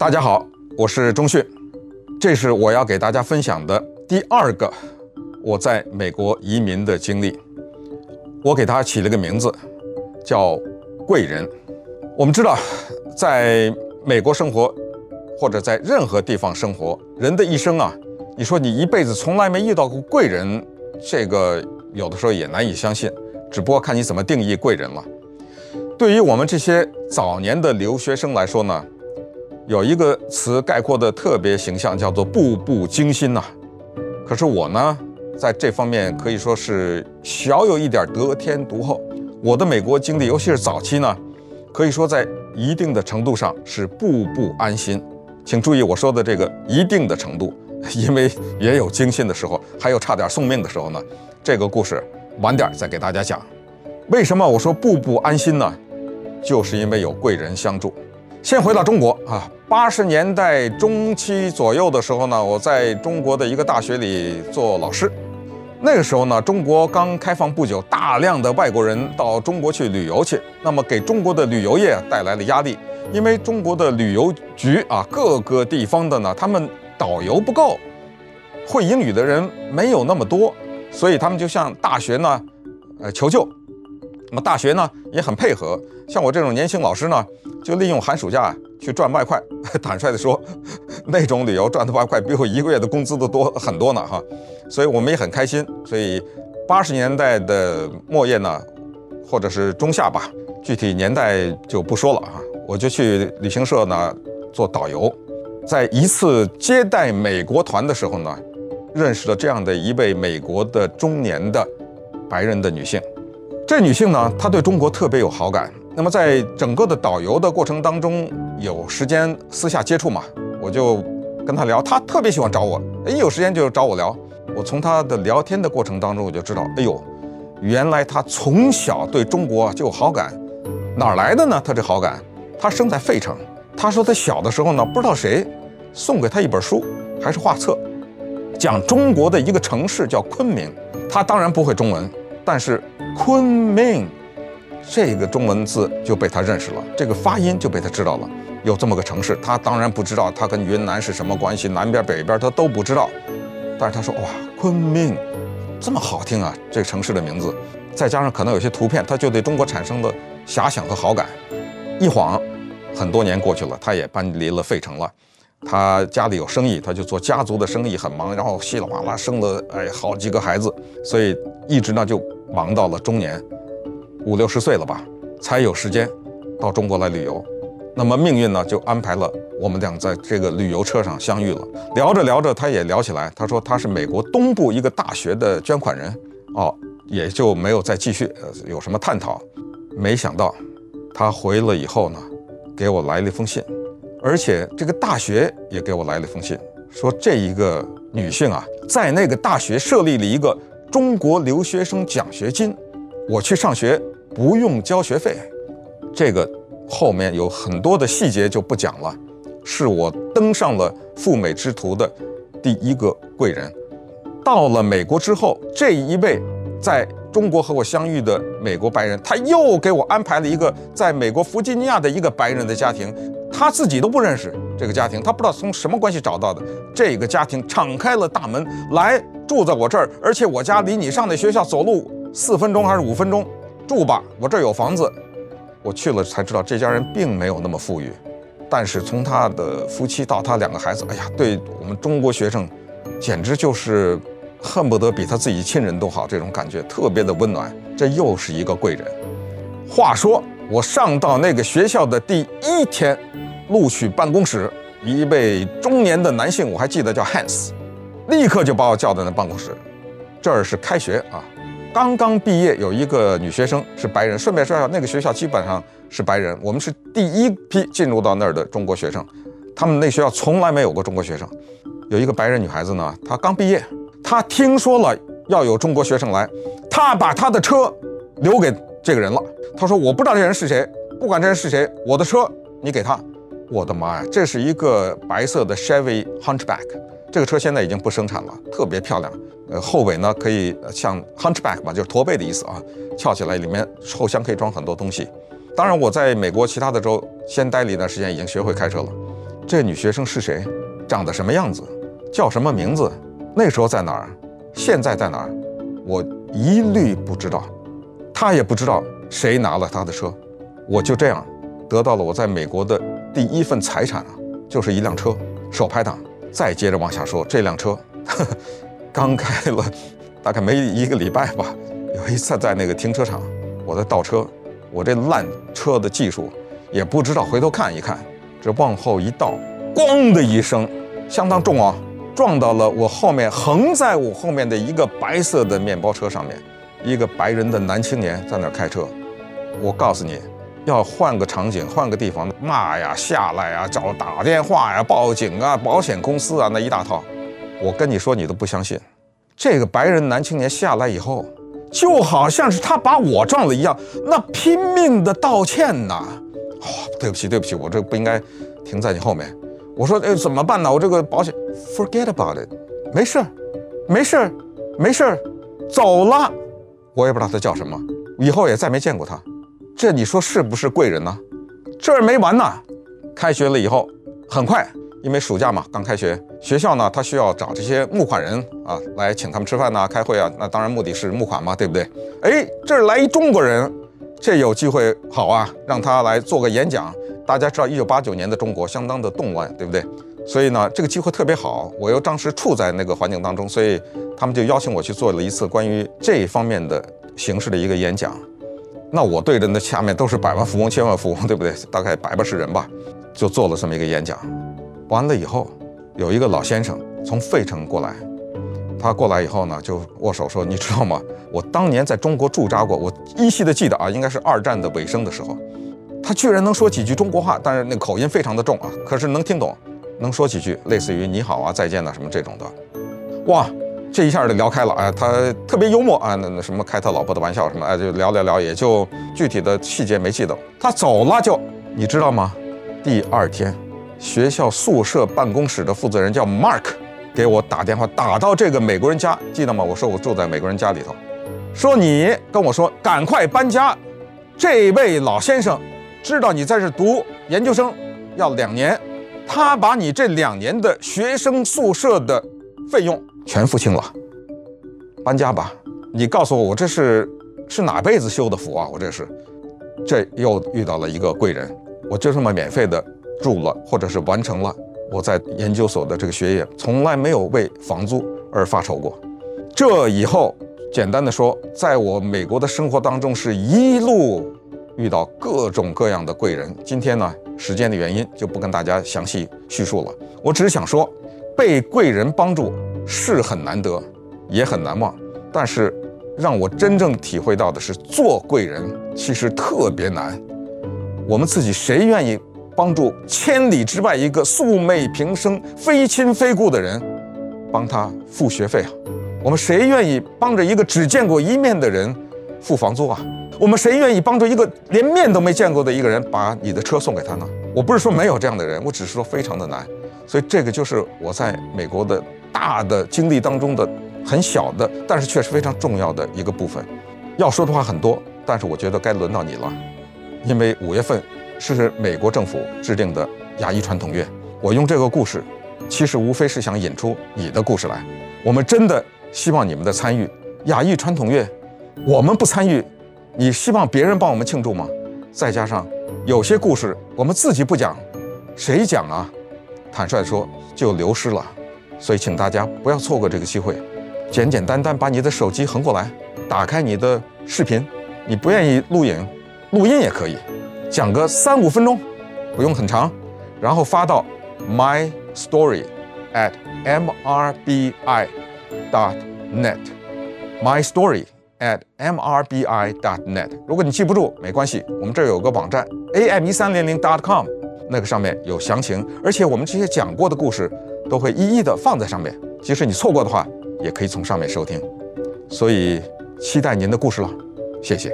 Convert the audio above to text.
大家好，我是钟迅，这是我要给大家分享的第二个我在美国移民的经历。我给它起了个名字，叫贵人。我们知道，在美国生活，或者在任何地方生活，人的一生啊，你说你一辈子从来没遇到过贵人，这个有的时候也难以相信。只不过看你怎么定义贵人了。对于我们这些早年的留学生来说呢，有一个词概括的特别形象，叫做步步惊心呐。可是我呢，在这方面可以说是小有一点得天独厚。我的美国经历，尤其是早期呢，可以说在一定的程度上是步步安心。请注意我说的这个一定的程度，因为也有惊心的时候，还有差点送命的时候呢。这个故事晚点再给大家讲。为什么我说步步安心呢？就是因为有贵人相助。先回到中国啊，八十年代中期左右的时候呢，我在中国的一个大学里做老师。那个时候呢，中国刚开放不久，大量的外国人到中国去旅游去，那么给中国的旅游业带来了压力。因为中国的旅游局啊，各个地方的呢，他们导游不够，会英语的人没有那么多，所以他们就向大学呢，呃求救。那么大学呢也很配合，像我这种年轻老师呢，就利用寒暑假去赚外快。坦率地说，那种旅游赚的外快比我一个月的工资都多很多呢哈，所以我们也很开心。所以八十年代的末叶呢，或者是中夏吧，具体年代就不说了啊。我就去旅行社呢做导游，在一次接待美国团的时候呢，认识了这样的一位美国的中年的白人的女性。这女性呢，她对中国特别有好感。那么在整个的导游的过程当中，有时间私下接触嘛，我就跟他聊。他特别喜欢找我，一有时间就找我聊。我从他的聊天的过程当中，我就知道，哎呦，原来他从小对中国就有好感，哪儿来的呢？他这好感？他生在费城，他说他小的时候呢，不知道谁送给他一本书，还是画册，讲中国的一个城市叫昆明。他当然不会中文，但是昆明这个中文字就被他认识了，这个发音就被他知道了，有这么个城市。他当然不知道他跟云南是什么关系，南边北边他都不知道。但是他说哇，昆明这么好听啊，这个城市的名字，再加上可能有些图片，他就对中国产生了遐想和好感。一晃。很多年过去了，他也搬离了费城了。他家里有生意，他就做家族的生意，很忙。然后稀里哗啦生了哎好几个孩子，所以一直呢就忙到了中年，五六十岁了吧，才有时间到中国来旅游。那么命运呢就安排了我们俩在这个旅游车上相遇了。聊着聊着，他也聊起来，他说他是美国东部一个大学的捐款人，哦，也就没有再继续呃有什么探讨。没想到他回了以后呢。给我来了一封信，而且这个大学也给我来了一封信，说这一个女性啊，在那个大学设立了一个中国留学生奖学金，我去上学不用交学费。这个后面有很多的细节就不讲了，是我登上了赴美之途的第一个贵人。到了美国之后，这一位在。中国和我相遇的美国白人，他又给我安排了一个在美国弗吉尼亚的一个白人的家庭，他自己都不认识这个家庭，他不知道从什么关系找到的。这个家庭敞开了大门来住在我这儿，而且我家离你上的学校走路四分钟还是五分钟，住吧，我这儿有房子。我去了才知道这家人并没有那么富裕，但是从他的夫妻到他两个孩子，哎呀，对我们中国学生，简直就是。恨不得比他自己亲人都好，这种感觉特别的温暖。这又是一个贵人。话说我上到那个学校的第一天，录取办公室，一位中年的男性，我还记得叫 Hans，立刻就把我叫到那办公室。这儿是开学啊，刚刚毕业，有一个女学生是白人。顺便说一下，那个学校基本上是白人，我们是第一批进入到那儿的中国学生。他们那学校从来没有过中国学生。有一个白人女孩子呢，她刚毕业。她听说了要有中国学生来，她把她的车留给这个人了。她说：“我不知道这人是谁，不管这人是谁，我的车你给他。”我的妈呀，这是一个白色的 Chevy Hunchback，这个车现在已经不生产了，特别漂亮。呃，后尾呢可以像 Hunchback 嘛，就是驼背的意思啊，翘起来，里面后箱可以装很多东西。当然，我在美国其他的州先待了一段时间，已经学会开车了。这女学生是谁，长得什么样子，叫什么名字，那时候在哪儿，现在在哪儿，我一律不知道。她也不知道谁拿了她的车。我就这样得到了我在美国的第一份财产啊，就是一辆车，手排档。再接着往下说，这辆车呵呵 刚开了 大概没一个礼拜吧。有一次在那个停车场，我在倒车，我这烂车的技术也不知道，回头看一看，这往后一倒，咣的一声，相当重啊，撞到了我后面横在我后面的一个白色的面包车上面，一个白人的男青年在那开车。我告诉你，要换个场景，换个地方，骂呀、下来呀、找打电话呀、报警啊、保险公司啊，那一大套。我跟你说，你都不相信。这个白人男青年下来以后。就好像是他把我撞了一样，那拼命的道歉呐！哦，对不起，对不起，我这不应该停在你后面。我说，哎，怎么办呢？我这个保险，forget about it，没事，没事，没事，走了。我也不知道他叫什么，以后也再没见过他。这你说是不是贵人呢？这儿没完呢。开学了以后，很快。因为暑假嘛，刚开学，学校呢，他需要找这些募款人啊，来请他们吃饭呐、开会啊。那当然目的是募款嘛，对不对？哎，这儿来一中国人，这有机会好啊，让他来做个演讲。大家知道，一九八九年的中国相当的动乱，对不对？所以呢，这个机会特别好。我又当时处在那个环境当中，所以他们就邀请我去做了一次关于这一方面的形式的一个演讲。那我对着那下面都是百万富翁、千万富翁，对不对？大概百八十人吧，就做了这么一个演讲。完了以后，有一个老先生从费城过来，他过来以后呢，就握手说：“你知道吗？我当年在中国驻扎过，我依稀的记得啊，应该是二战的尾声的时候，他居然能说几句中国话，但是那口音非常的重啊，可是能听懂，能说几句类似于你好啊、再见呐什么这种的，哇，这一下就聊开了啊，他特别幽默啊，那那什么开他老婆的玩笑什么，哎，就聊聊聊，也就具体的细节没记得。他走了就，你知道吗？第二天。”学校宿舍办公室的负责人叫 Mark，给我打电话，打到这个美国人家，记得吗？我说我住在美国人家里头，说你跟我说赶快搬家，这位老先生知道你在这读研究生要两年，他把你这两年的学生宿舍的费用全付清了，搬家吧，你告诉我我这是是哪辈子修的福啊？我这是，这又遇到了一个贵人，我就这么免费的。住了，或者是完成了我在研究所的这个学业，从来没有为房租而发愁过。这以后，简单的说，在我美国的生活当中，是一路遇到各种各样的贵人。今天呢，时间的原因就不跟大家详细叙述了。我只是想说，被贵人帮助是很难得，也很难忘。但是，让我真正体会到的是，做贵人其实特别难。我们自己谁愿意？帮助千里之外一个素昧平生、非亲非故的人，帮他付学费啊？我们谁愿意帮着一个只见过一面的人付房租啊？我们谁愿意帮助一个连面都没见过的一个人把你的车送给他呢？我不是说没有这样的人，我只是说非常的难。所以这个就是我在美国的大的经历当中的很小的，但是确实非常重要的一个部分。要说的话很多，但是我觉得该轮到你了，因为五月份。是美国政府制定的亚裔传统乐。我用这个故事，其实无非是想引出你的故事来。我们真的希望你们的参与。亚裔传统乐，我们不参与，你希望别人帮我们庆祝吗？再加上有些故事我们自己不讲，谁讲啊？坦率说就流失了。所以请大家不要错过这个机会，简简单单把你的手机横过来，打开你的视频，你不愿意录影，录音也可以。讲个三五分钟，不用很长，然后发到 my story at mrbi dot net my story at mrbi dot net。如果你记不住，没关系，我们这儿有个网站 am 一三零零 dot com，那个上面有详情，而且我们这些讲过的故事都会一一的放在上面，即使你错过的话，也可以从上面收听。所以期待您的故事了，谢谢。